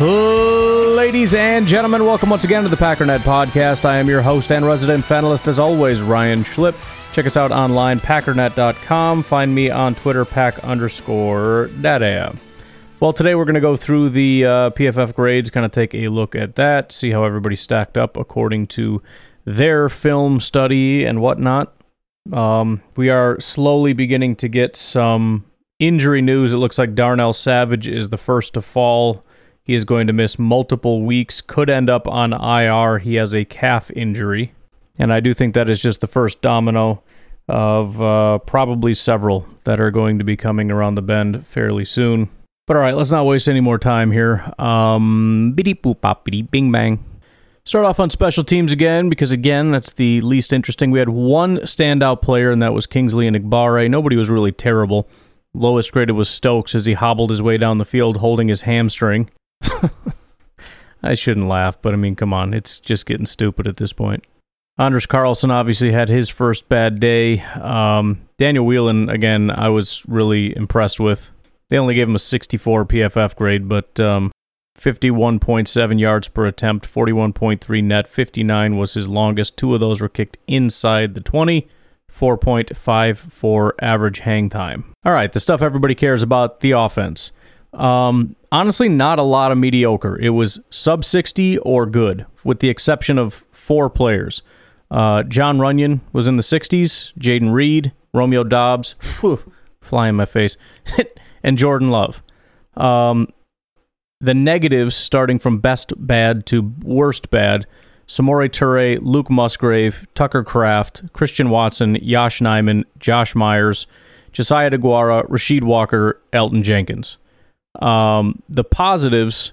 Ladies and gentlemen, welcome once again to the Packernet Podcast. I am your host and resident fanalist, as always, Ryan Schlip. Check us out online, packernet.com. Find me on Twitter, pack underscore daddy. Well, today we're going to go through the uh, PFF grades, kind of take a look at that, see how everybody stacked up according to their film study and whatnot. Um, we are slowly beginning to get some injury news. It looks like Darnell Savage is the first to fall he is going to miss multiple weeks, could end up on IR. He has a calf injury. And I do think that is just the first domino of uh, probably several that are going to be coming around the bend fairly soon. But all right, let's not waste any more time here. Um, biddy boop bop biddy bing bang. Start off on special teams again because again that's the least interesting. We had one standout player and that was Kingsley Enagbare. Nobody was really terrible. Lowest graded was Stokes as he hobbled his way down the field holding his hamstring. I shouldn't laugh, but I mean, come on, it's just getting stupid at this point. Anders Carlson obviously had his first bad day. Um, Daniel Whelan, again, I was really impressed with. They only gave him a 64 PFF grade, but um, 51.7 yards per attempt, 41.3 net, 59 was his longest. Two of those were kicked inside the 20. 4.54 average hang time. All right, the stuff everybody cares about the offense. Um, honestly, not a lot of mediocre. It was sub 60 or good, with the exception of four players. Uh, Jon Runyan was in the 60s, Jayden Reed, Romeo Doubs, whew, fly in my face, and Jordan Love. Um, the negatives, starting from best bad to worst bad, Samori Toure, Luke Musgrave, Tucker Kraft, Christian Watson, Yosh Nijman, Josh Myers, Josiah DeGuara, Rasheed Walker, Elgton Jenkins. Um, the positives,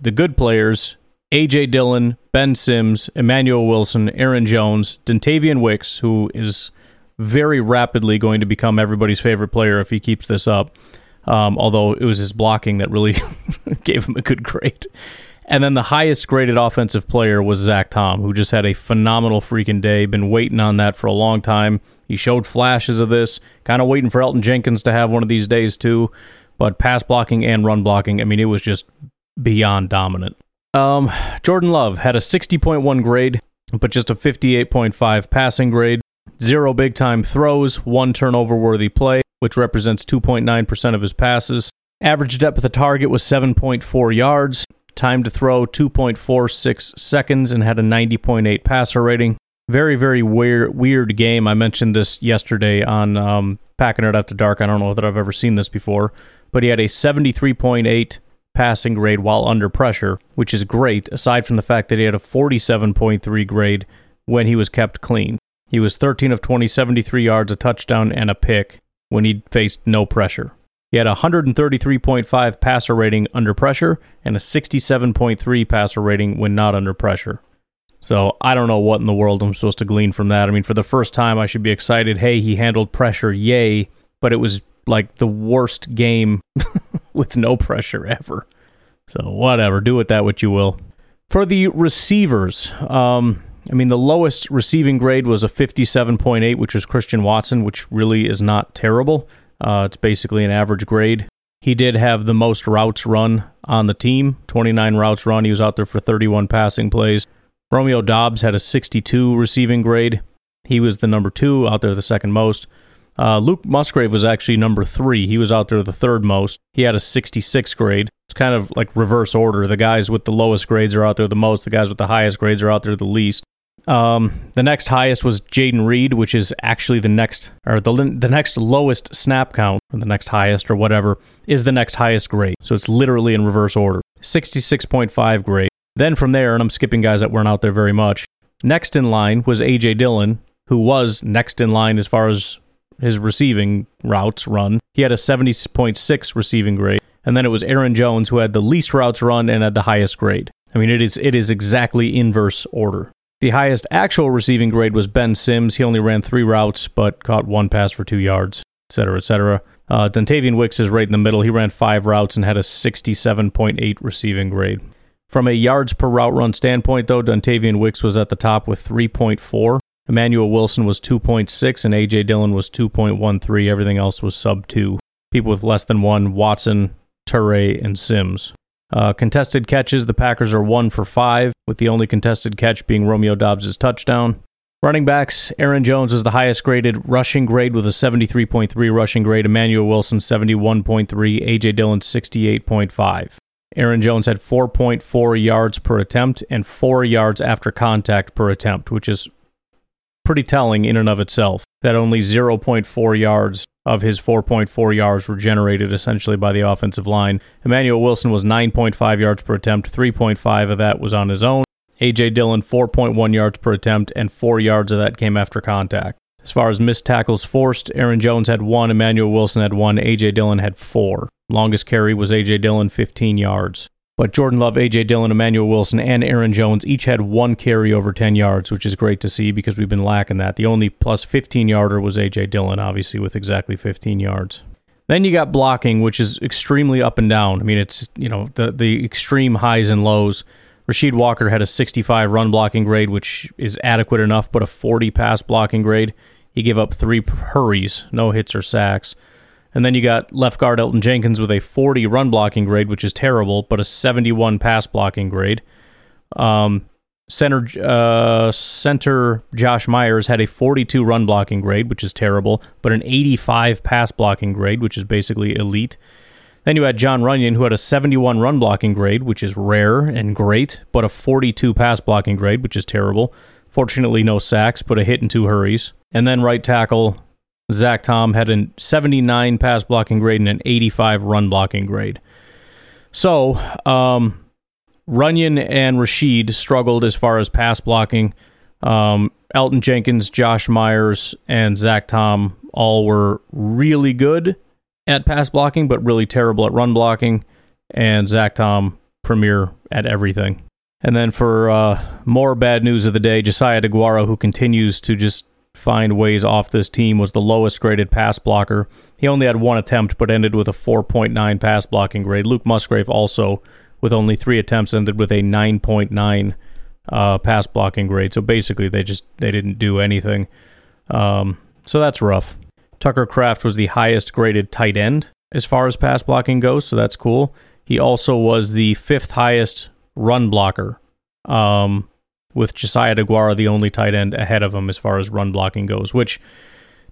the good players, AJ Dillon, Ben Sims, Emmanuel Wilson, Aaron Jones, Dontayvion Wicks, who is very rapidly going to become everybody's favorite player if he keeps this up. Um, although it was his blocking that really gave him a good grade. And then the highest graded offensive player was Zach Tom, who just had a phenomenal freaking day. Been waiting on that for a long time. He showed flashes of this, kind of waiting for Elgton Jenkins to have one of these days too but pass blocking and run blocking, I mean, it was just beyond dominant. Um, Jordan Love had a 60.1 grade, but just a 58.5 passing grade. Zero big time throws, one turnover worthy play, which represents 2.9% of his passes. Average depth of the target was 7.4 yards. Time to throw 2.46 seconds and had a 90.8 passer rating. Very, very weird, weird game. I mentioned this yesterday on um, Packing It After Dark. I don't know that I've ever seen this before but he had a 73.8 passing grade while under pressure, which is great, aside from the fact that he had a 47.3 grade when he was kept clean. He was 13 of 20, 73 yards, a touchdown, and a pick when he faced no pressure. He had a 133.5 passer rating under pressure and a 67.3 passer rating when not under pressure. So I don't know what in the world I'm supposed to glean from that. I mean, for the first time, I should be excited. Hey, he handled pressure, yay! But it was like the worst game with no pressure ever. So whatever, do with that what you will. For the receivers, um, I mean the lowest receiving grade was a 57.8, which was Christian Watson, which really is not terrible. Uh, it's basically an average grade. He did have the most routes run on the team, 29 routes run. He was out there for 31 passing plays. Romeo Doubs had a 62 receiving grade. He was the number two, out there the second most. Uh, Luke Musgrave was actually number three. He was out there the third most. He had a 66 grade. It's kind of like reverse order. The guys with the lowest grades are out there the most. The guys with the highest grades are out there the least. Um, the next highest was Jayden Reed, which is actually the next or the the next lowest snap count, or the next highest or whatever is the next highest grade. So it's literally in reverse order. 66.5 grade. Then from there, and I'm skipping guys that weren't out there very much. Next in line was AJ Dillon, who was next in line as far as his receiving routes run. He had a 70.6 receiving grade. And then it was Aaron Jones who had the least routes run and had the highest grade. I mean, it is it is exactly inverse order. The highest actual receiving grade was Ben Sims. He only ran three routes, but caught one pass for two yards, etc., etc. Uh, Dontayvion Wicks is right in the middle. He ran five routes and had a 67.8 receiving grade. From a yards per route run standpoint, though, Dontayvion Wicks was at the top with 3.4. Emmanuel Wilson was 2.6, and A.J. Dillon was 2.13. Everything else was sub 2. People with less than one Watson, Toure, and Sims. Uh, contested catches, the Packers are one for five, with the only contested catch being Romeo Doubs' touchdown. Running backs, Aaron Jones is the highest graded rushing grade with a 73.3 rushing grade. Emmanuel Wilson, 71.3. AJ Dillon, 68.5. Aaron Jones had 4.4 yards per attempt and 4 yards after contact per attempt, which is pretty telling in and of itself that only 0.4 yards of his 4.4 yards were generated essentially by the offensive line. Emmanuel Wilson was 9.5 yards per attempt, 3.5 of that was on his own. AJ Dillon 4.1 yards per attempt and 4 yards of that came after contact. As far as missed tackles forced, Aaron Jones had 1, Emmanuel Wilson had 1, AJ Dillon had 4. Longest carry was AJ Dillon 15 yards. But Jordan Love, AJ Dillon, Emmanuel Wilson, and Aaron Jones each had one carry over 10 yards, which is great to see because we've been lacking that. The only plus 15 yarder was AJ Dillon, obviously, with exactly 15 yards. Then you got blocking, which is extremely up and down. I mean, it's, you know, the, the extreme highs and lows. Rasheed Walker had a 65 run blocking grade, which is adequate enough, but a 40 pass blocking grade. He gave up three hurries, no hits or sacks. And then you got left guard Elgton Jenkins with a 40 run blocking grade, which is terrible, but a 71 pass blocking grade. Um, center uh, center Josh Myers had a 42 run blocking grade, which is terrible, but an 85 pass blocking grade, which is basically elite. Then you had Jon Runyan, who had a 71 run blocking grade, which is rare and great, but a 42 pass blocking grade, which is terrible. Fortunately, no sacks, but a hit and two hurries. And then right tackle Zach Tom had a 79 pass blocking grade and an 85 run blocking grade. So, um, Runyan and Rasheed struggled as far as pass blocking. Um, Elgton Jenkins, Josh Myers, and Zach Tom all were really good at pass blocking, but really terrible at run blocking. And Zach Tom, premier at everything. And then for uh, more bad news of the day, Josiah DeGuara, who continues to just find ways off this team, was the lowest graded pass blocker. He only had one attempt, but ended with a 4.9 pass blocking grade. Luke Musgrave also, with only three attempts, ended with a 9.9 uh, pass blocking grade. So basically, they just they didn't do anything. Um, so that's rough. Tucker Kraft was the highest graded tight end as far as pass blocking goes, so that's cool. He also was the fifth highest run blocker. Um, with Josiah DeGuara, the only tight end ahead of him as far as run blocking goes, which,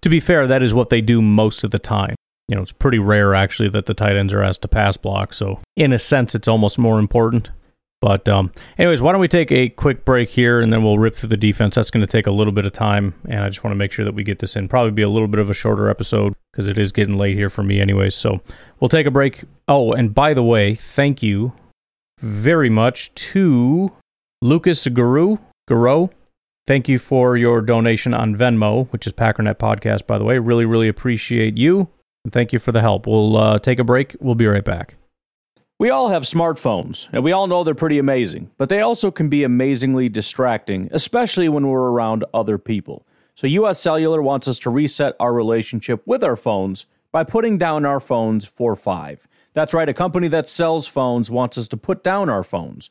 to be fair, that is what they do most of the time. You know, it's pretty rare actually that the tight ends are asked to pass block. So, in a sense, it's almost more important. But, um, anyways, why don't we take a quick break here and then we'll rip through the defense. That's going to take a little bit of time. And I just want to make sure that we get this in. Probably be a little bit of a shorter episode because it is getting late here for me, anyways. So, we'll take a break. Oh, and by the way, thank you very much to Lucas Guru, Guru, thank you for your donation on Venmo, which is Packernet Podcast, by the way. Really, really appreciate you. And thank you for the help. We'll uh, take a break. We'll be right back. We all have smartphones, and we all know they're pretty amazing, but they also can be amazingly distracting, especially when we're around other people. So, US Cellular wants us to reset our relationship with our phones by putting down our phones for five. That's right, a company that sells phones wants us to put down our phones.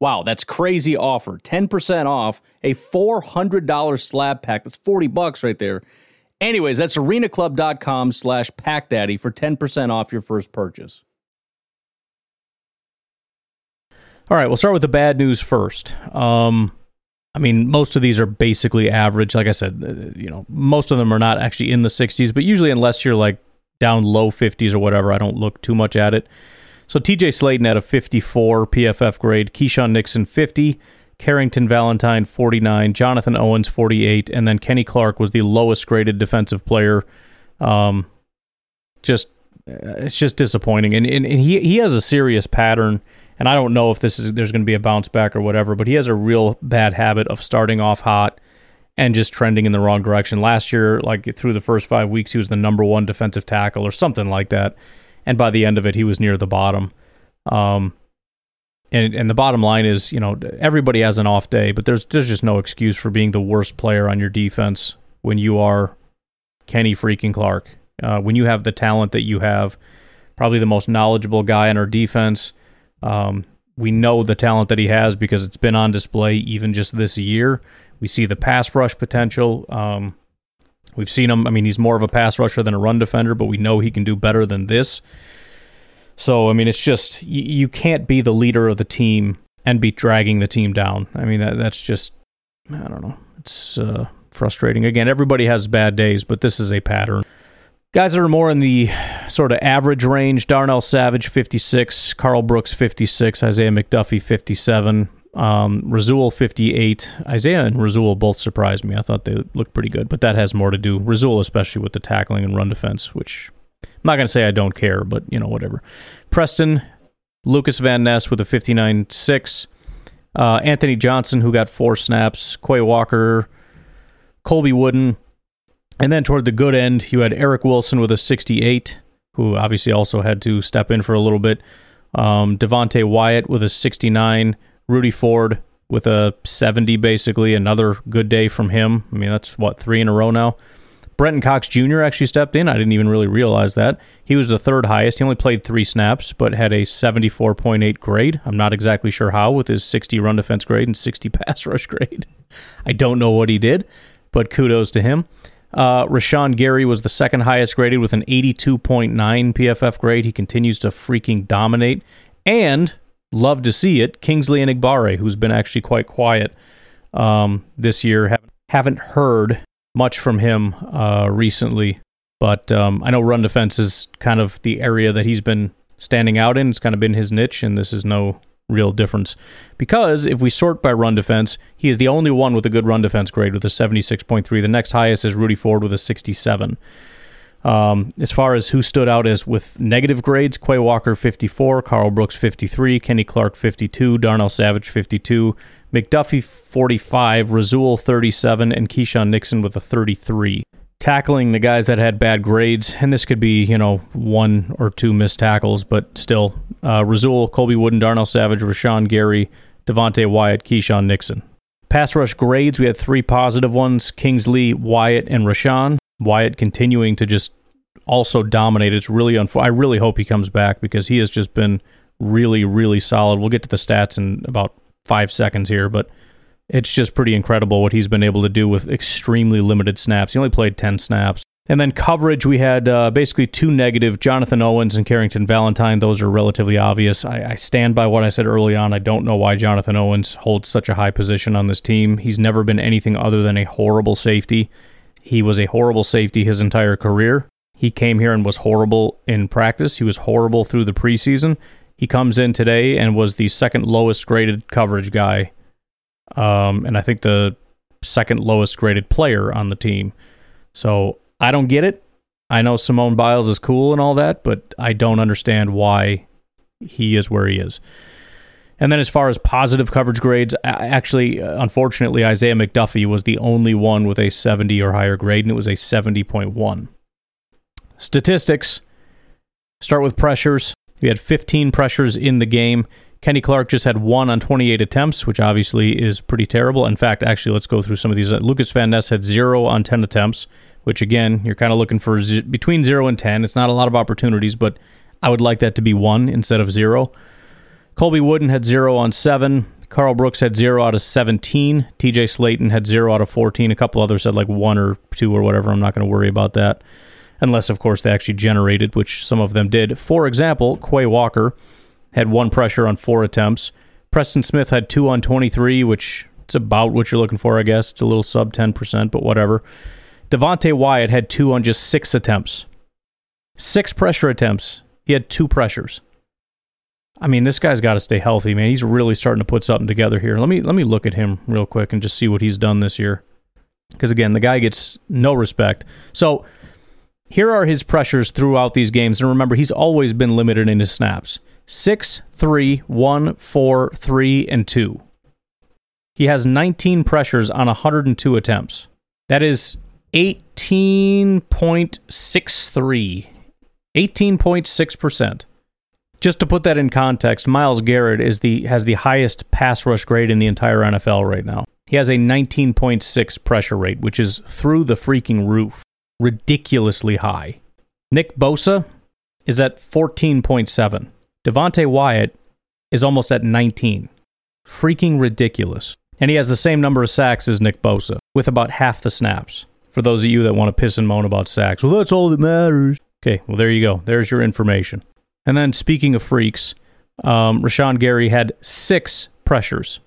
Wow, that's crazy offer. 10% off a $400 slab pack. That's 40 bucks right there. Anyways, that's arenaclub.com slash packdaddy for 10% off your first purchase. All right, we'll start with the bad news first. Um, I mean, most of these are basically average. Like I said, uh, you know, most of them are not actually in the 60s, but usually, unless you're like down low 50s or whatever, I don't look too much at it. So TJ Slaton had a 54 PFF grade, Keisean Nixon 50, Carrington Valentine 49, Jonathan Owens 48, and then Kenny Clark was the lowest graded defensive player. Um, just uh, it's just disappointing, and, and, and he he has a serious pattern and I don't know if this is there's going to be a bounce back or whatever, but he has a real bad habit of starting off hot and just trending in the wrong direction. Last year, like through the first five weeks, he was the number one defensive tackle or something like that, and by the end of it, he was near the bottom. Um, and and the bottom line is, you know, everybody has an off day, but there's there's just no excuse for being the worst player on your defense when you are Kenny freaking Clark. Uh, when you have the talent that you have, probably the most knowledgeable guy on our defense um, we know the talent that he has because it's been on display even just this year. We see the pass rush potential. Um, we've seen him. I mean, he's more of a pass rusher than a run defender, but we know he can do better than this. So, I mean, it's just you, you can't be the leader of the team and be dragging the team down. I mean, that, that's just I don't know. It's uh, frustrating. Again, everybody has bad days, but this is a pattern. Guys that are more in the sort of average range Darnell Savage, 56, Karl Brooks, 56, Isaiah McDuffie, 57, um, Rasul, 58. Isaiah and Rasul both surprised me. I thought they looked pretty good, but that has more to do, Rasul especially with the tackling and run defense, which I'm not going to say I don't care, but, you know, whatever. Preston, Lukas Van Ness with a 59 6. Uh, Anthony Johnson, who got four snaps. Quay Walker, Colby Wooden, and then toward the good end, you had Eric Wilson with a 68, who obviously also had to step in for a little bit. Um, Devonte Wyatt with a 69. Rudy Ford with a 70, basically. Another good day from him. I mean, that's what, three in a row now? Brenton Cox Jr. actually stepped in. I didn't even really realize that. He was the third highest. He only played three snaps, but had a 74.8 grade. I'm not exactly sure how with his 60 run defense grade and 60 pass rush grade. I don't know what he did, but kudos to him. Uh, Rashan Gary was the second highest graded with an 82.9 PFF grade. He continues to freaking dominate. And love to see it, Kingsley Enagbare, who's been actually quite quiet um, this year. Haven't, haven't heard much from him uh, recently, but um, I know run defense is kind of the area that he's been standing out in. It's kind of been his niche, and this is no real difference. Because if we sort by run defense, he is the only one with a good run defense grade with a 76.3. The next highest is Rudy Ford with a 67. Um, as far as who stood out as with negative grades, Quay Walker 54, Karl Brooks 53, Kenny Clark 52, Darnell Savage 52, McDuffie 45, Rasul 37, and Keisean Nixon with a 33 tackling the guys that had bad grades, and this could be, you know, one or two missed tackles, but still, uh, Rasul, Colby Wooden, Darnell Savage, Rashan Gary, Devonte Wyatt, Keisean Nixon. Pass rush grades, we had three positive ones Kingsley, Wyatt, and Rashan. Wyatt continuing to just also dominate. It's really unfortunate. I really hope he comes back because he has just been really, really solid. We'll get to the stats in about five seconds here, but it's just pretty incredible what he's been able to do with extremely limited snaps. He only played 10 snaps. And then coverage, we had uh, basically two negative Jonathan Owens and Carrington Valentine. Those are relatively obvious. I, I, stand by what I said early on. I don't know why Jonathan Owens holds such a high position on this team. He's never been anything other than a horrible safety. He was a horrible safety his entire career. He came here and was horrible in practice. He was horrible through the preseason. He comes in today and was the second lowest graded coverage guy um, and I think the second lowest graded player on the team. So I don't get it. I know Simone Biles is cool and all that, but I don't understand why he is where he is. And then as far as positive coverage grades, actually, uh, unfortunately, Isaiah McDuffie was the only one with a 70 or higher grade, and it was a 70.1. Statistics start with pressures. We had 15 pressures in the game. Kenny Clark just had one on 28 attempts, which obviously is pretty terrible. In fact, actually, let's go through some of these. Lukas Van Ness had zero on 10 attempts, which again, you're kind of looking for z- between zero and 10. It's not a lot of opportunities, but I would like that to be one instead of zero. Colby Wooden had zero on seven. Karl Brooks had zero out of 17. TJ Slaton had zero out of 14. A couple others had like one or two or whatever. I'm not going to worry about that. Unless, of course, they actually generated, which some of them did. For example, Quay Walker had one pressure on four attempts. Preston Smith had two on 23, which it's about what you're looking for, I guess. It's a little sub 10%, but whatever. Devonte Wyatt had two on just six attempts. Six pressure attempts. He had two pressures. I mean, this guy's got to stay healthy, man. He's really starting to put something together here. Let me let me look at him real quick and just see what he's done this year. Because again, the guy gets no respect. So here are his pressures throughout these games, and remember, he's always been limited in his snaps: six, three, one, four, three, and two. He has 19 pressures on 102 attempts. That is 18.63. 18.6%. Just to put that in context, Myles Garrett is the has the highest pass rush grade in the entire NFL right now. He has a 19.6 pressure rate, which is through the freaking roof. Ridiculously high. Nick Bosa is at 14.7. Devonte Wyatt is almost at 19. Freaking ridiculous. And he has the same number of sacks as Nick Bosa, with about half the snaps. For those of you that want to piss and moan about sacks, well, that's all that matters. Okay, well, there you go. There's your information. And then speaking of freaks, um, Rashan Gary had six pressures.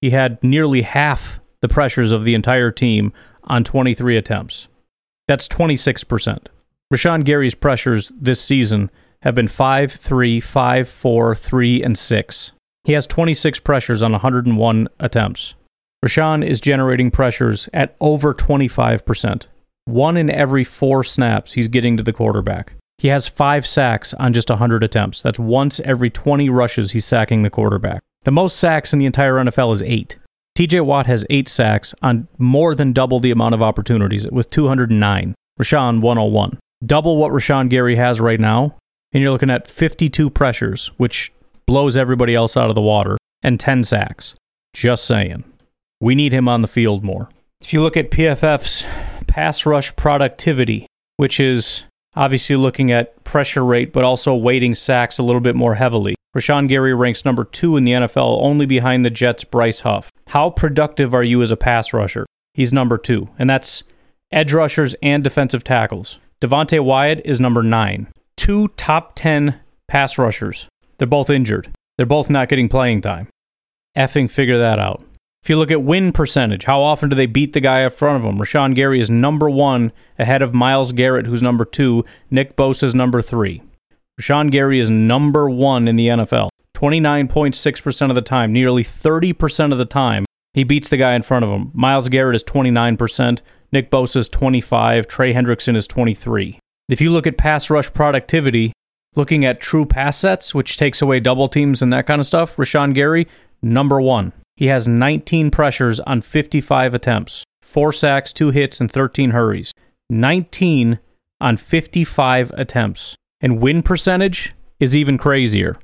He had nearly half the pressures of the entire team on 23 attempts. That's 26%. Rashan Gary's pressures this season have been 5, 3, 5, 4, 3, and 6. He has 26 pressures on 101 attempts. Rashan is generating pressures at over 25%. One in every four snaps, he's getting to the quarterback. He has five sacks on just 100 attempts. That's once every 20 rushes he's sacking the quarterback. The most sacks in the entire NFL is eight. TJ Watt has eight sacks on more than double the amount of opportunities with 209. Rashan 101. Double what Rashan Gary has right now, and you're looking at 52 pressures, which blows everybody else out of the water, and 10 sacks. Just saying. We need him on the field more. If you look at PFF's pass rush productivity, which is obviously looking at pressure rate, but also weighting sacks a little bit more heavily. Rashan Gary ranks number two in the NFL, only behind the Jets' Bryce Huff. How productive are you as a pass rusher? He's number two, and that's edge rushers and defensive tackles. Devonte Wyatt is number nine. Two top 10 pass rushers. They're both injured. They're both not getting playing time. Effing figure that out. If you look at win percentage, how often do they beat the guy in front of them? Rashan Gary is number one ahead of Myles Garrett, who's number two. Nick Bosa is number three. Rashan Gary is number one in the NFL. 29.6% of the time, nearly 30% of the time, he beats the guy in front of him. Myles Garrett is 29%, Nick Bosa is 25, Trey Hendrickson is 23. If you look at pass rush productivity, looking at true pass sets, which takes away double teams and that kind of stuff, Rashan Gary, number one. He has 19 pressures on 55 attempts, four sacks, two hits, and 13 hurries. 19 on 55 attempts. And win percentage is even crazier.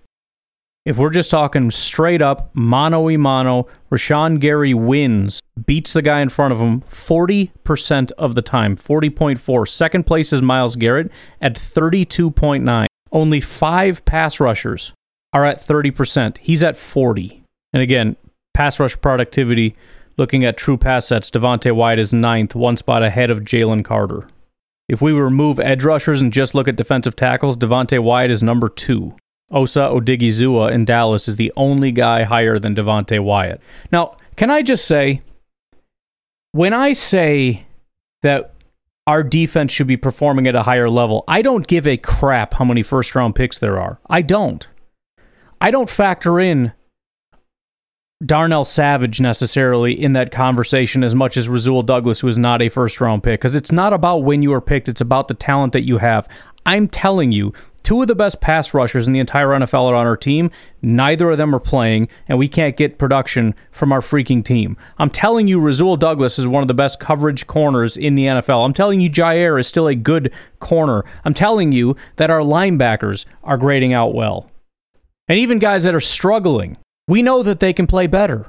If we're just talking straight up mano y mano, Rashan Gary wins, beats the guy in front of him 40% of the time, 40.4. Second place is Myles Garrett at 32.9. Only five pass rushers are at 30%. He's at 40. And again, pass rush productivity, looking at true pass sets, Devonte Wyatt is ninth, one spot ahead of Jalen Carter. If we remove edge rushers and just look at defensive tackles, Devonte Wyatt is number two. Osa Odighizuwa in Dallas is the only guy higher than Devonte Wyatt. Now, can I just say, when I say that our defense should be performing at a higher level, I don't give a crap how many first round picks there are. I don't. I don't factor in Darnell Savage necessarily in that conversation as much as Rasul Douglas, is not a first round pick, because it's not about when you are picked, it's about the talent that you have. I'm telling you, two of the best pass rushers in the entire NFL are on our team. Neither of them are playing, and we can't get production from our freaking team. I'm telling you, Rasul Douglas is one of the best coverage corners in the NFL. I'm telling you, Jaire is still a good corner. I'm telling you that our linebackers are grading out well. And even guys that are struggling, we know that they can play better.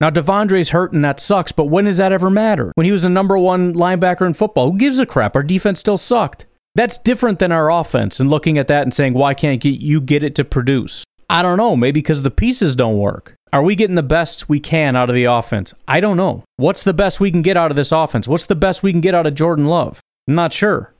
Now, De'Vondre's hurt and that sucks, but when does that ever matter? When he was the number one linebacker in football, who gives a crap? Our defense still sucked. That's different than our offense and looking at that and saying, why can't you get it to produce? I don't know. Maybe because the pieces don't work. Are we getting the best we can out of the offense? I don't know. What's the best we can get out of this offense? What's the best we can get out of Jordan Love? I'm not sure.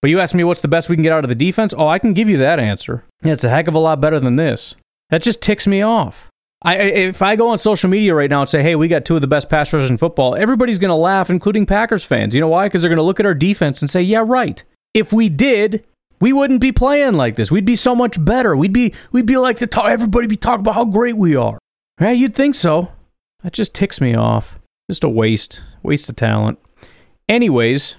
But you ask me what's the best we can get out of the defense? Oh, I can give you that answer. It's a heck of a lot better than this. That just ticks me off. I, if I go on social media right now and say, "Hey, we got two of the best pass rushers in football," everybody's going to laugh, including Packers fans. You know why? Because they're going to look at our defense and say, "Yeah, right." If we did, we wouldn't be playing like this. We'd be so much better. We'd be we'd be like the talk, everybody be talking about how great we are. Yeah, you'd think so. That just ticks me off. Just a waste, waste of talent. Anyways,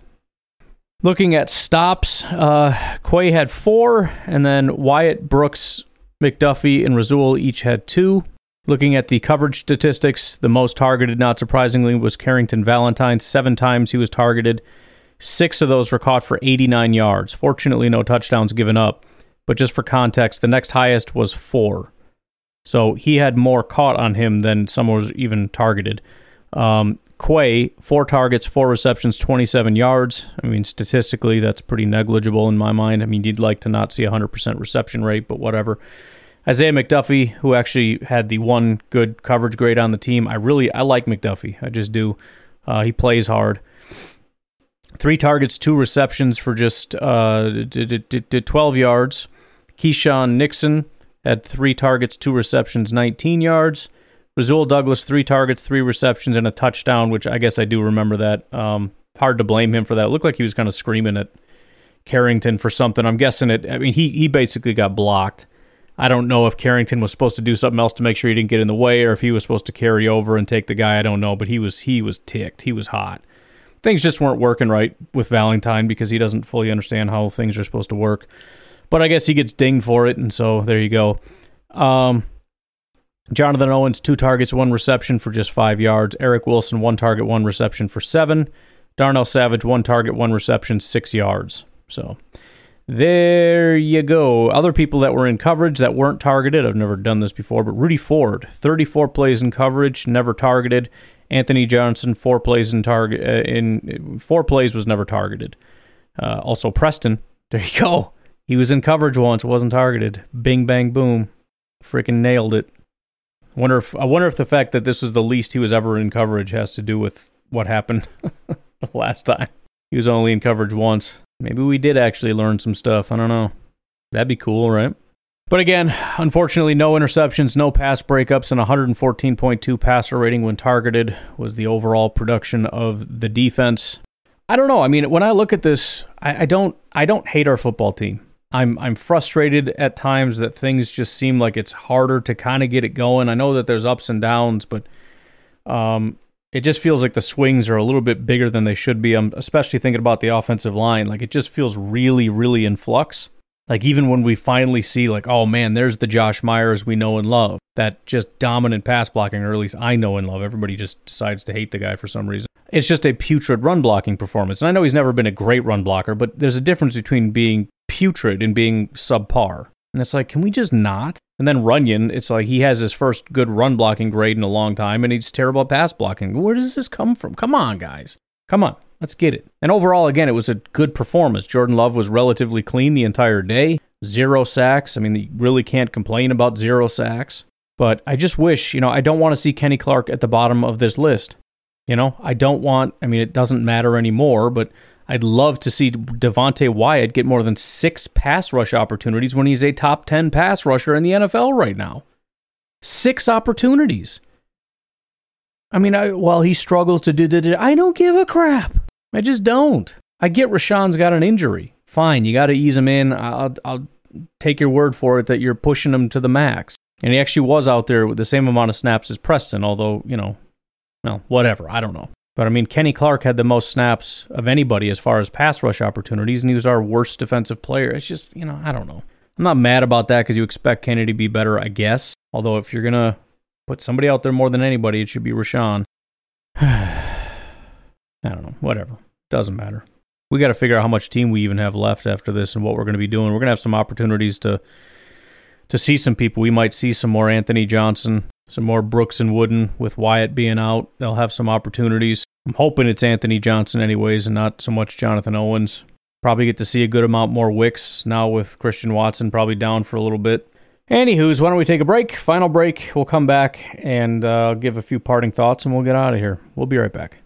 looking at stops, uh, Quay had four, and then Wyatt, Brooks, McDuffie, and Rasul each had two. Looking at the coverage statistics, the most targeted, not surprisingly, was Carrington Valentine. Seven times he was targeted. Six of those were caught for 89 yards. Fortunately, no touchdowns given up. But just for context, the next highest was four. So he had more caught on him than someone was even targeted. Um, Quay, four targets, four receptions, 27 yards. I mean, statistically, that's pretty negligible in my mind. I mean, you'd like to not see a 100% reception rate, but whatever. Isaiah McDuffie, who actually had the one good coverage grade on the team, I really I like McDuffie. I just do. Uh, he plays hard. Three targets, two receptions for just uh, 12 yards. Keisean Nixon had three targets, two receptions, 19 yards. Rasul Douglas, three targets, three receptions, and a touchdown, which I guess I do remember that. Um, hard to blame him for that. It looked like he was kind of screaming at Carrington for something. I'm guessing it. I mean, he he basically got blocked. I don't know if Carrington was supposed to do something else to make sure he didn't get in the way, or if he was supposed to carry over and take the guy. I don't know, but he was he was ticked. He was hot. Things just weren't working right with Valentine because he doesn't fully understand how things are supposed to work. But I guess he gets dinged for it, and so there you go. Um, Jonathan Owens, two targets, one reception for just five yards. Eric Wilson, one target, one reception for seven. Darnell Savage, one target, one reception, six yards. So there you go. Other people that were in coverage that weren't targeted. I've never done this before, but Rudy Ford, 34 plays in coverage, never targeted. Anthony Johnson, four plays in target uh, in four plays was never targeted. Uh, also Preston, there you go. He was in coverage once, wasn't targeted. Bing bang boom, freaking nailed it. Wonder if I wonder if the fact that this was the least he was ever in coverage has to do with what happened the last time. He was only in coverage once. Maybe we did actually learn some stuff. I don't know. That'd be cool, right? But again, unfortunately, no interceptions, no pass breakups, and 114.2 passer rating when targeted was the overall production of the defense. I don't know. I mean, when I look at this, I, I don't, I don't hate our football team. I'm, I'm frustrated at times that things just seem like it's harder to kind of get it going. I know that there's ups and downs, but um, it just feels like the swings are a little bit bigger than they should be. I'm especially thinking about the offensive line. Like it just feels really, really in flux. Like even when we finally see like, oh man, there's the Josh Myers we know and love. That just dominant pass blocking, or at least I know and love. Everybody just decides to hate the guy for some reason. It's just a putrid run blocking performance. And I know he's never been a great run blocker, but there's a difference between being putrid and being subpar. And it's like, can we just not? And then Runyan, it's like he has his first good run blocking grade in a long time, and he's terrible at pass blocking. Where does this come from? Come on, guys. Come on. Let's get it. And overall, again, it was a good performance. Jordan Love was relatively clean the entire day. Zero sacks. I mean, you really can't complain about zero sacks. But I just wish, you know, I don't want to see Kenny Clark at the bottom of this list. You know, I don't want, I mean, it doesn't matter anymore, but I'd love to see Devonte Wyatt get more than six pass rush opportunities when he's a top 10 pass rusher in the NFL right now. Six opportunities. I mean, I, while he struggles to do, do, I don't give a crap. I just don't. I get Rashan's got an injury. Fine, you got to ease him in. I'll, I'll take your word for it that you're pushing him to the max. And he actually was out there with the same amount of snaps as Preston, although, you know, well, whatever. I don't know. But I mean, Kenny Clark had the most snaps of anybody as far as pass rush opportunities, and he was our worst defensive player. It's just, you know, I don't know. I'm not mad about that because you expect Kenny to be better, I guess. Although, if you're going to put somebody out there more than anybody, it should be Rashan. I don't know. Whatever. Doesn't matter. We got to figure out how much team we even have left after this and what we're going to be doing. We're going to have some opportunities to to see some people. We might see some more Anthony Johnson, some more Brooks and Wooden with Wyatt being out. They'll have some opportunities. I'm hoping it's Anthony Johnson, anyways, and not so much Jonathan Owens. Probably get to see a good amount more Wicks now with Christian Watson probably down for a little bit. Anywho's, why don't we take a break? Final break. We'll come back and uh, give a few parting thoughts and we'll get out of here. We'll be right back.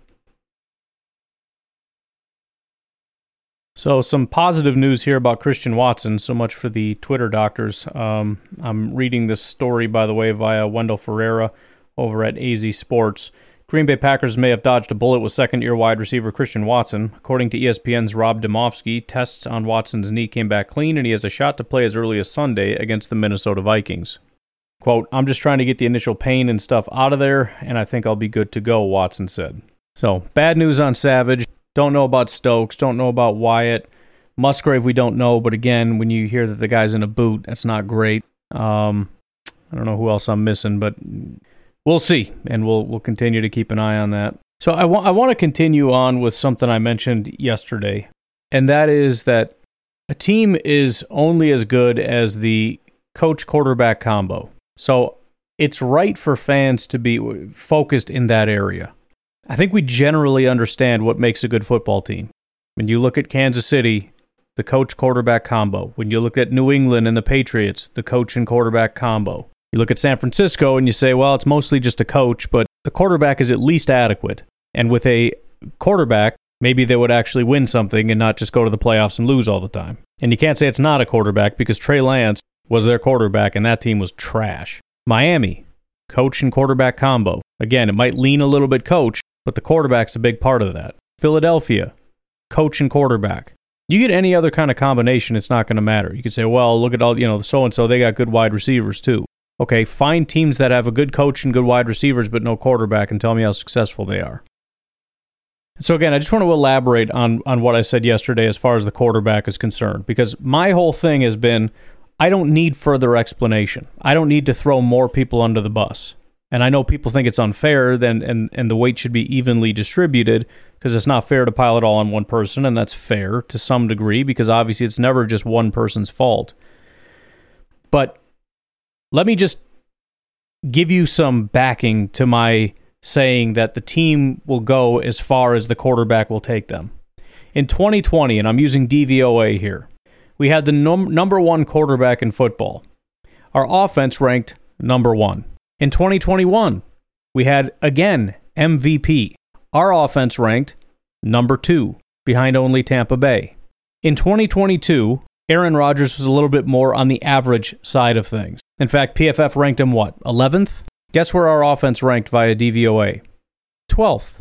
So, some positive news here about Christian Watson. So much for the Twitter doctors. Um, I'm reading this story, by the way, via Wendell Ferreira over at AZ Sports. Green Bay Packers may have dodged a bullet with second year wide receiver Christian Watson. According to ESPN's Rob Demovsky, tests on Watson's knee came back clean and he has a shot to play as early as Sunday against the Minnesota Vikings. Quote, I'm just trying to get the initial pain and stuff out of there, and I think I'll be good to go, Watson said. So, bad news on Savage. Don't know about Stokes. Don't know about Wyatt. Musgrave, we don't know, but again, when you hear that the guy's in a boot, that's not great. Um, I don't know who else I'm missing, but we'll see, and we'll we'll continue to keep an eye on that. So I want I want to continue on with something I mentioned yesterday, and that is that a team is only as good as the coach quarterback combo. So it's right for fans to be focused in that area. I think we generally understand what makes a good football team. When you look at Kansas City, the coach quarterback combo. When you look at New England and the Patriots, the coach and quarterback combo. You look at San Francisco and you say, well, it's mostly just a coach, but the quarterback is at least adequate. And with a quarterback, maybe they would actually win something and not just go to the playoffs and lose all the time. And you can't say it's not a quarterback because Trey Lance was their quarterback and that team was trash. Miami, coach and quarterback combo. Again, it might lean a little bit coach, but the quarterback's a big part of that. Philadelphia, coach and quarterback. You get any other kind of combination, it's not going to matter. You could say, well, look at all, you know, so and so, they got good wide receivers too. Okay, find teams that have a good coach and good wide receivers, but no quarterback, and tell me how successful they are. So again, I just want to elaborate on on what I said yesterday as far as the quarterback is concerned, because my whole thing has been, I don't need further explanation. I don't need to throw more people under the bus. And I know people think it's unfair, then and and the weight should be evenly distributed because it's not fair to pile it all on one person, and that's fair to some degree because obviously it's never just one person's fault. But let me just give you some backing to my saying that the team will go as far as the quarterback will take them. In 2020, and I'm using DVOA here, we had the num- number one quarterback in football. Our offense ranked number one. In 2021, we had again MVP. Our offense ranked number two, behind only Tampa Bay. In 2022, Aaron Rodgers was a little bit more on the average side of things. In fact, PFF ranked him what? 11th? Guess where our offense ranked via DVOA? 12th.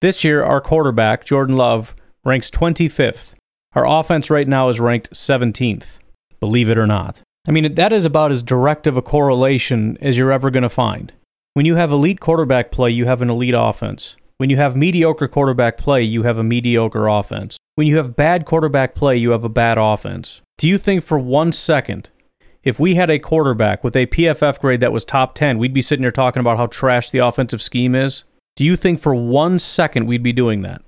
This year, our quarterback, Jordan Love, ranks 25th. Our offense right now is ranked 17th, believe it or not. I mean, that is about as direct of a correlation as you're ever going to find. When you have elite quarterback play, you have an elite offense. When you have mediocre quarterback play, you have a mediocre offense. When you have bad quarterback play, you have a bad offense. Do you think for one second if we had a quarterback with a PFF grade that was top 10, we'd be sitting here talking about how trash the offensive scheme is? Do you think for one second we'd be doing that?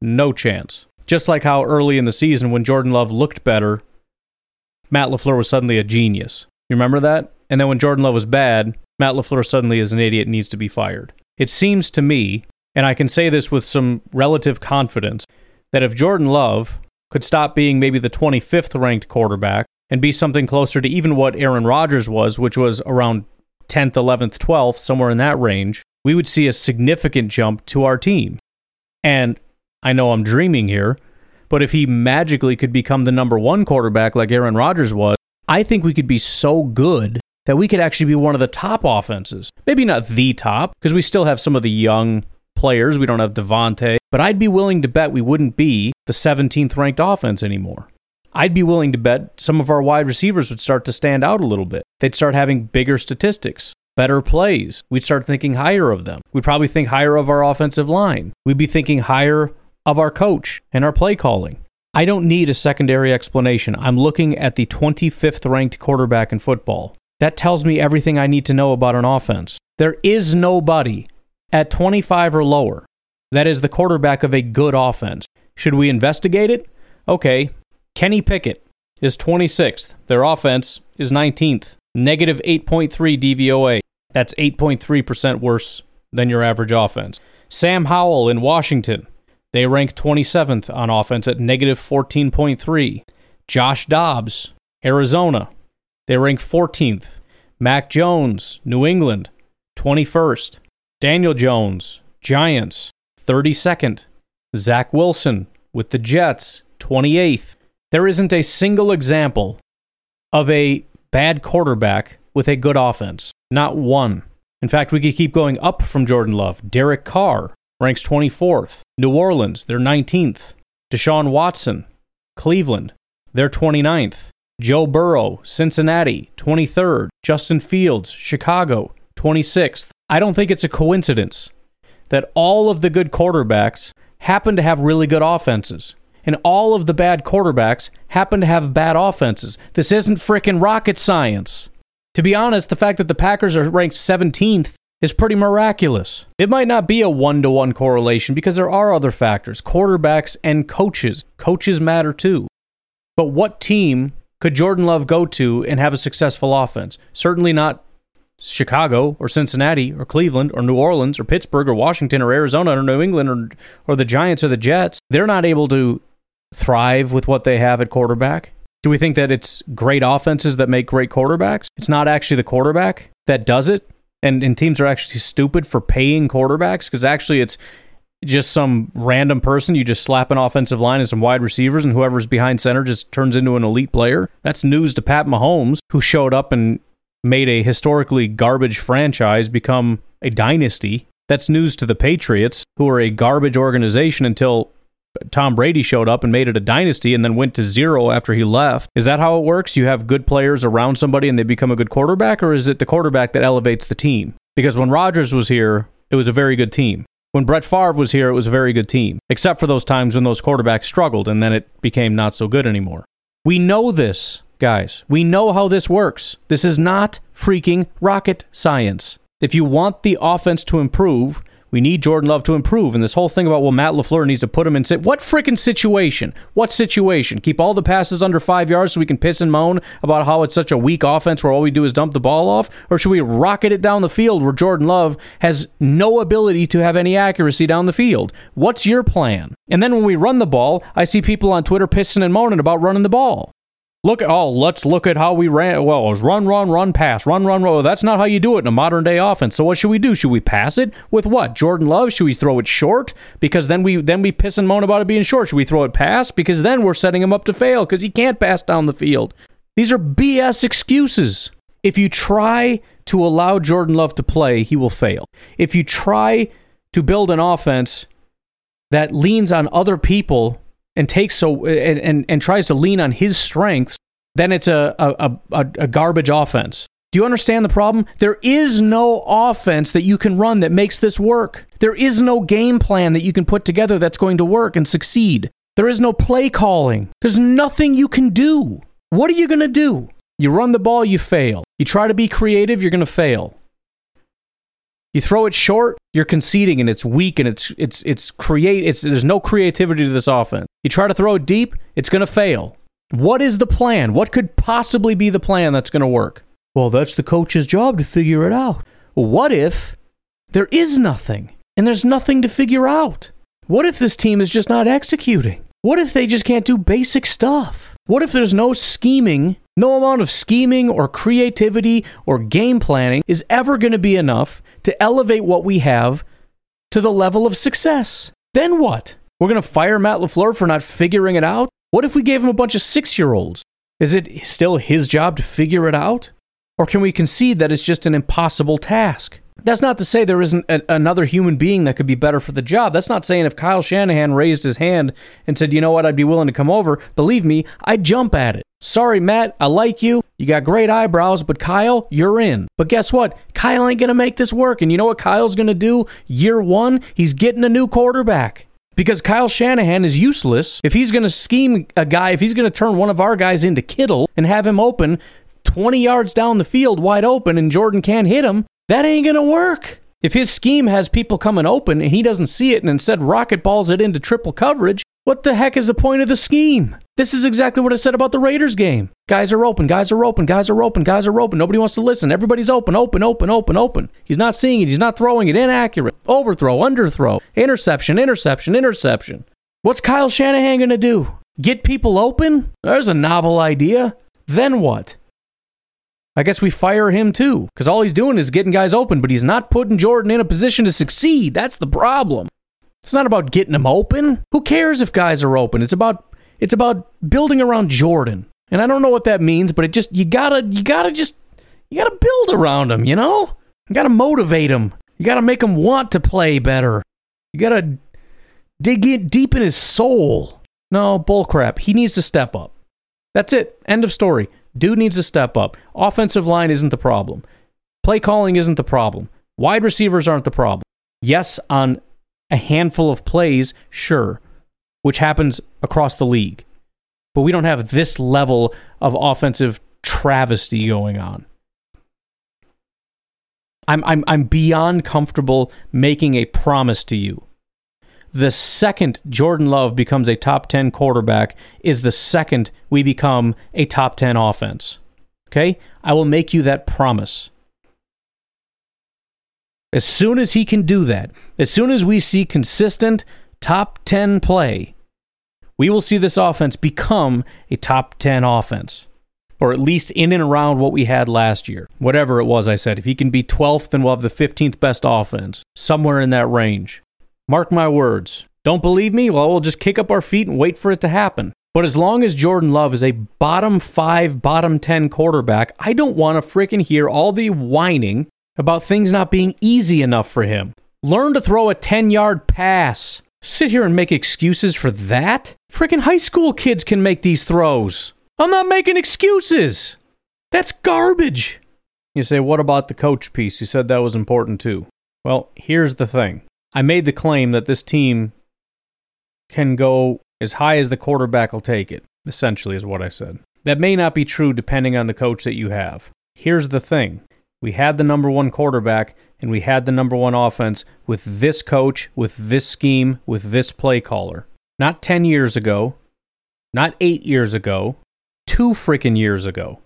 No chance. Just like how early in the season, when Jordan Love looked better, Matt LaFleur was suddenly a genius. You remember that? And then when Jordan Love was bad, Matt LaFleur suddenly is an idiot and needs to be fired. It seems to me, and I can say this with some relative confidence, that if Jordan Love could stop being maybe the 25th ranked quarterback and be something closer to even what Aaron Rodgers was, which was around 10th, 11th, 12th, somewhere in that range, we would see a significant jump to our team. And I know I'm dreaming here, but if he magically could become the number one quarterback like Aaron Rodgers was, I think we could be so good that we could actually be one of the top offenses. Maybe not the top, because we still have some of the young players. We don't have Davante, but I'd be willing to bet we wouldn't be the 17th ranked offense anymore. I'd be willing to bet some of our wide receivers would start to stand out a little bit. They'd start having bigger statistics. better plays. We'd start thinking higher of them. We'd probably think higher of our offensive line. We'd be thinking higher of our coach and our play calling. I don't need a secondary explanation. I'm looking at the 25th ranked quarterback in football. That tells me everything I need to know about an offense. There is nobody at 25 or lower that is the quarterback of a good offense. Should we investigate it? Okay. Kenny Pickett is 26th. Their offense is 19th. Negative 8.3 DVOA. That's 8.3% worse than your average offense. Sam Howell in Washington they rank 27th on offense at negative 14.3. Josh Dobbs, Arizona. They rank 14th. Mac Jones, New England, 21st. Daniel Jones, Giants, 32nd. Zach Wilson with the Jets, 28th. There isn't a single example of a bad quarterback with a good offense. Not one. In fact, we could keep going up from Jordan Love. Derek Carr, ranks 24th. New Orleans, they're 19th. Deshaun Watson, Cleveland, they're 29th. Joe Burrow, Cincinnati, 23rd. Justin Fields, Chicago, 26th. I don't think it's a coincidence that all of the good quarterbacks happen to have really good offenses. And all of the bad quarterbacks happen to have bad offenses. This isn't frickin' rocket science. To be honest, the fact that the Packers are ranked 17th is pretty miraculous. It might not be a one to one correlation because there are other factors quarterbacks and coaches. Coaches matter too. But what team could Jordan Love go to and have a successful offense? Certainly not Chicago or Cincinnati or Cleveland or New Orleans or Pittsburgh or Washington or Arizona or New England or, or the Giants or the Jets. They're not able to thrive with what they have at quarterback. Do we think that it's great offenses that make great quarterbacks? It's not actually the quarterback that does it and, and teams are actually stupid for paying quarterbacks because actually it's just some random person. You just slap an offensive line and some wide receivers, and whoever's behind center just turns into an elite player. That's news to Pat Mahomes, who showed up and made a historically garbage franchise become a dynasty. That's news to the Patriots, who are a garbage organization until Tom Brady showed up and made it a dynasty and then went to zero after he left. Is that how it works? You have good players around somebody and they become a good quarterback, or is it the quarterback that elevates the team? Because when Rodgers was here, it was a very good team. When Brett Favre was here, it was a very good team, except for those times when those quarterbacks struggled and then it became not so good anymore. We know this, guys. We know how this works. This is not freaking rocket science. If you want the offense to improve, we need Jordan Love to improve. And this whole thing about, well, Matt LaFleur needs to put him in. Sit- what freaking situation? What situation? Keep all the passes under five yards so we can piss and moan about how it's such a weak offense where all we do is dump the ball off? Or should we rocket it down the field where Jordan Love has no ability to have any accuracy down the field? What's your plan? And then when we run the ball, I see people on Twitter pissing and moaning about running the ball. Look at oh, let's look at how we ran. Well, it was run, run, run, pass, run, run, run. That's not how you do it in a modern day offense. So what should we do? Should we pass it with what? Jordan Love? Should we throw it short? Because then we then we piss and moan about it being short. Should we throw it pass? Because then we're setting him up to fail because he can't pass down the field. These are BS excuses. If you try to allow Jordan Love to play, he will fail. If you try to build an offense that leans on other people and takes so and, and, and tries to lean on his strengths, then it's a, a, a, a garbage offense. Do you understand the problem? There is no offense that you can run that makes this work. There is no game plan that you can put together that's going to work and succeed. There is no play calling. There's nothing you can do. What are you going to do? You run the ball, you fail. You try to be creative, you're going to fail. You throw it short, you're conceding and it's weak and it's it's it's create it's there's no creativity to this offense. You try to throw it deep, it's going to fail. What is the plan? What could possibly be the plan that's going to work? Well, that's the coach's job to figure it out. what if there is nothing and there's nothing to figure out? What if this team is just not executing? What if they just can't do basic stuff? What if there's no scheming no amount of scheming or creativity or game planning is ever going to be enough to elevate what we have to the level of success. Then what? We're going to fire Matt LaFleur for not figuring it out? What if we gave him a bunch of six year olds? Is it still his job to figure it out? Or can we concede that it's just an impossible task? That's not to say there isn't a, another human being that could be better for the job. That's not saying if Kyle Shanahan raised his hand and said, you know what, I'd be willing to come over, believe me, I'd jump at it. Sorry, Matt, I like you. You got great eyebrows, but Kyle, you're in. But guess what? Kyle ain't going to make this work. And you know what Kyle's going to do? Year one, he's getting a new quarterback. Because Kyle Shanahan is useless. If he's going to scheme a guy, if he's going to turn one of our guys into Kittle and have him open 20 yards down the field wide open and Jordan can't hit him, that ain't going to work. If his scheme has people coming open and he doesn't see it and instead rocket balls it into triple coverage, what the heck is the point of the scheme? This is exactly what I said about the Raiders game. Guys are open, guys are open, guys are open, guys are open. Nobody wants to listen. Everybody's open, open, open, open, open. He's not seeing it. He's not throwing it. Inaccurate. Overthrow, underthrow, interception, interception, interception. What's Kyle Shanahan going to do? Get people open? There's a novel idea. Then what? I guess we fire him too, because all he's doing is getting guys open, but he's not putting Jordan in a position to succeed. That's the problem. It's not about getting him open. Who cares if guys are open? It's about it's about building around Jordan. And I don't know what that means, but it just you gotta you gotta just you gotta build around him, you know? You gotta motivate him. You gotta make him want to play better. You gotta dig in deep in his soul. No, bullcrap. He needs to step up. That's it. End of story. Dude needs to step up. Offensive line isn't the problem. Play calling isn't the problem. Wide receivers aren't the problem. Yes, on a handful of plays, sure, which happens across the league. But we don't have this level of offensive travesty going on. I'm, I'm, I'm beyond comfortable making a promise to you. The second Jordan Love becomes a top 10 quarterback is the second we become a top 10 offense. Okay? I will make you that promise. As soon as he can do that, as soon as we see consistent top 10 play, we will see this offense become a top 10 offense. Or at least in and around what we had last year. Whatever it was, I said. If he can be 12th, then we'll have the 15th best offense. Somewhere in that range. Mark my words. Don't believe me? Well, we'll just kick up our feet and wait for it to happen. But as long as Jordan Love is a bottom five, bottom 10 quarterback, I don't want to freaking hear all the whining about things not being easy enough for him. Learn to throw a 10 yard pass. Sit here and make excuses for that? Freaking high school kids can make these throws. I'm not making excuses. That's garbage. You say, what about the coach piece? You said that was important too. Well, here's the thing I made the claim that this team can go as high as the quarterback will take it, essentially, is what I said. That may not be true depending on the coach that you have. Here's the thing we had the number one quarterback and we had the number one offense with this coach, with this scheme, with this play caller. Not 10 years ago, not eight years ago, two freaking years ago,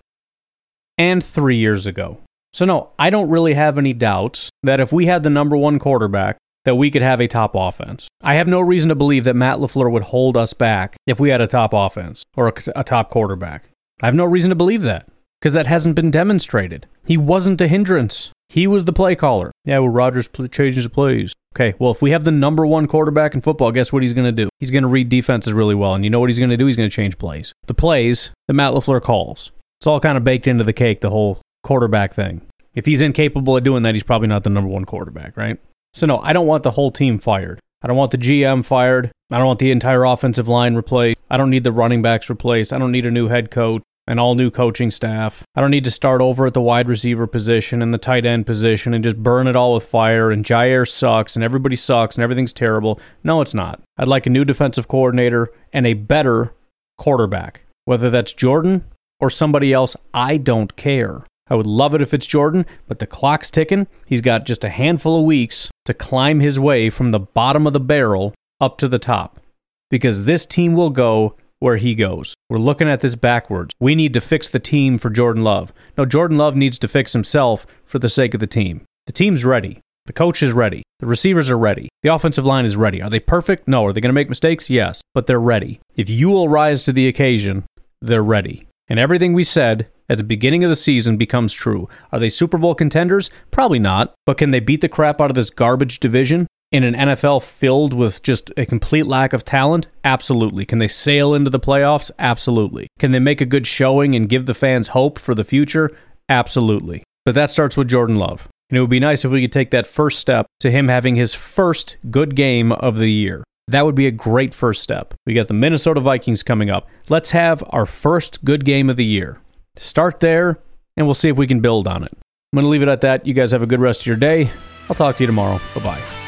and three years ago. So, no, I don't really have any doubts that if we had the number one quarterback, that we could have a top offense. I have no reason to believe that Matt LaFleur would hold us back if we had a top offense or a, a top quarterback. I have no reason to believe that because that hasn't been demonstrated. He wasn't a hindrance. He was the play caller. Yeah, well, Rodgers pl- changes plays. Okay, well, if we have the number one quarterback in football, guess what he's going to do? He's going to read defenses really well. And you know what he's going to do? He's going to change plays. The plays that Matt LaFleur calls. It's all kind of baked into the cake, the whole quarterback thing. If he's incapable of doing that, he's probably not the number one quarterback, right? So, no, I don't want the whole team fired. I don't want the GM fired. I don't want the entire offensive line replaced. I don't need the running backs replaced. I don't need a new head coach an all new coaching staff. I don't need to start over at the wide receiver position and the tight end position and just burn it all with fire and Jaire sucks and everybody sucks and everything's terrible. No, it's not. I'd like a new defensive coordinator and a better quarterback. Whether that's Jordan or somebody else, I don't care. I would love it if it's Jordan, but the clock's ticking. He's got just a handful of weeks to climb his way from the bottom of the barrel up to the top. Because this team will go where he goes. We're looking at this backwards. We need to fix the team for Jordan Love. No, Jordan Love needs to fix himself for the sake of the team. The team's ready. The coach is ready. The receivers are ready. The offensive line is ready. Are they perfect? No. Are they going to make mistakes? Yes. But they're ready. If you will rise to the occasion, they're ready. And everything we said at the beginning of the season becomes true. Are they Super Bowl contenders? Probably not. But can they beat the crap out of this garbage division? In an NFL filled with just a complete lack of talent? Absolutely. Can they sail into the playoffs? Absolutely. Can they make a good showing and give the fans hope for the future? Absolutely. But that starts with Jordan Love. And it would be nice if we could take that first step to him having his first good game of the year. That would be a great first step. We got the Minnesota Vikings coming up. Let's have our first good game of the year. Start there, and we'll see if we can build on it. I'm going to leave it at that. You guys have a good rest of your day. I'll talk to you tomorrow. Bye bye.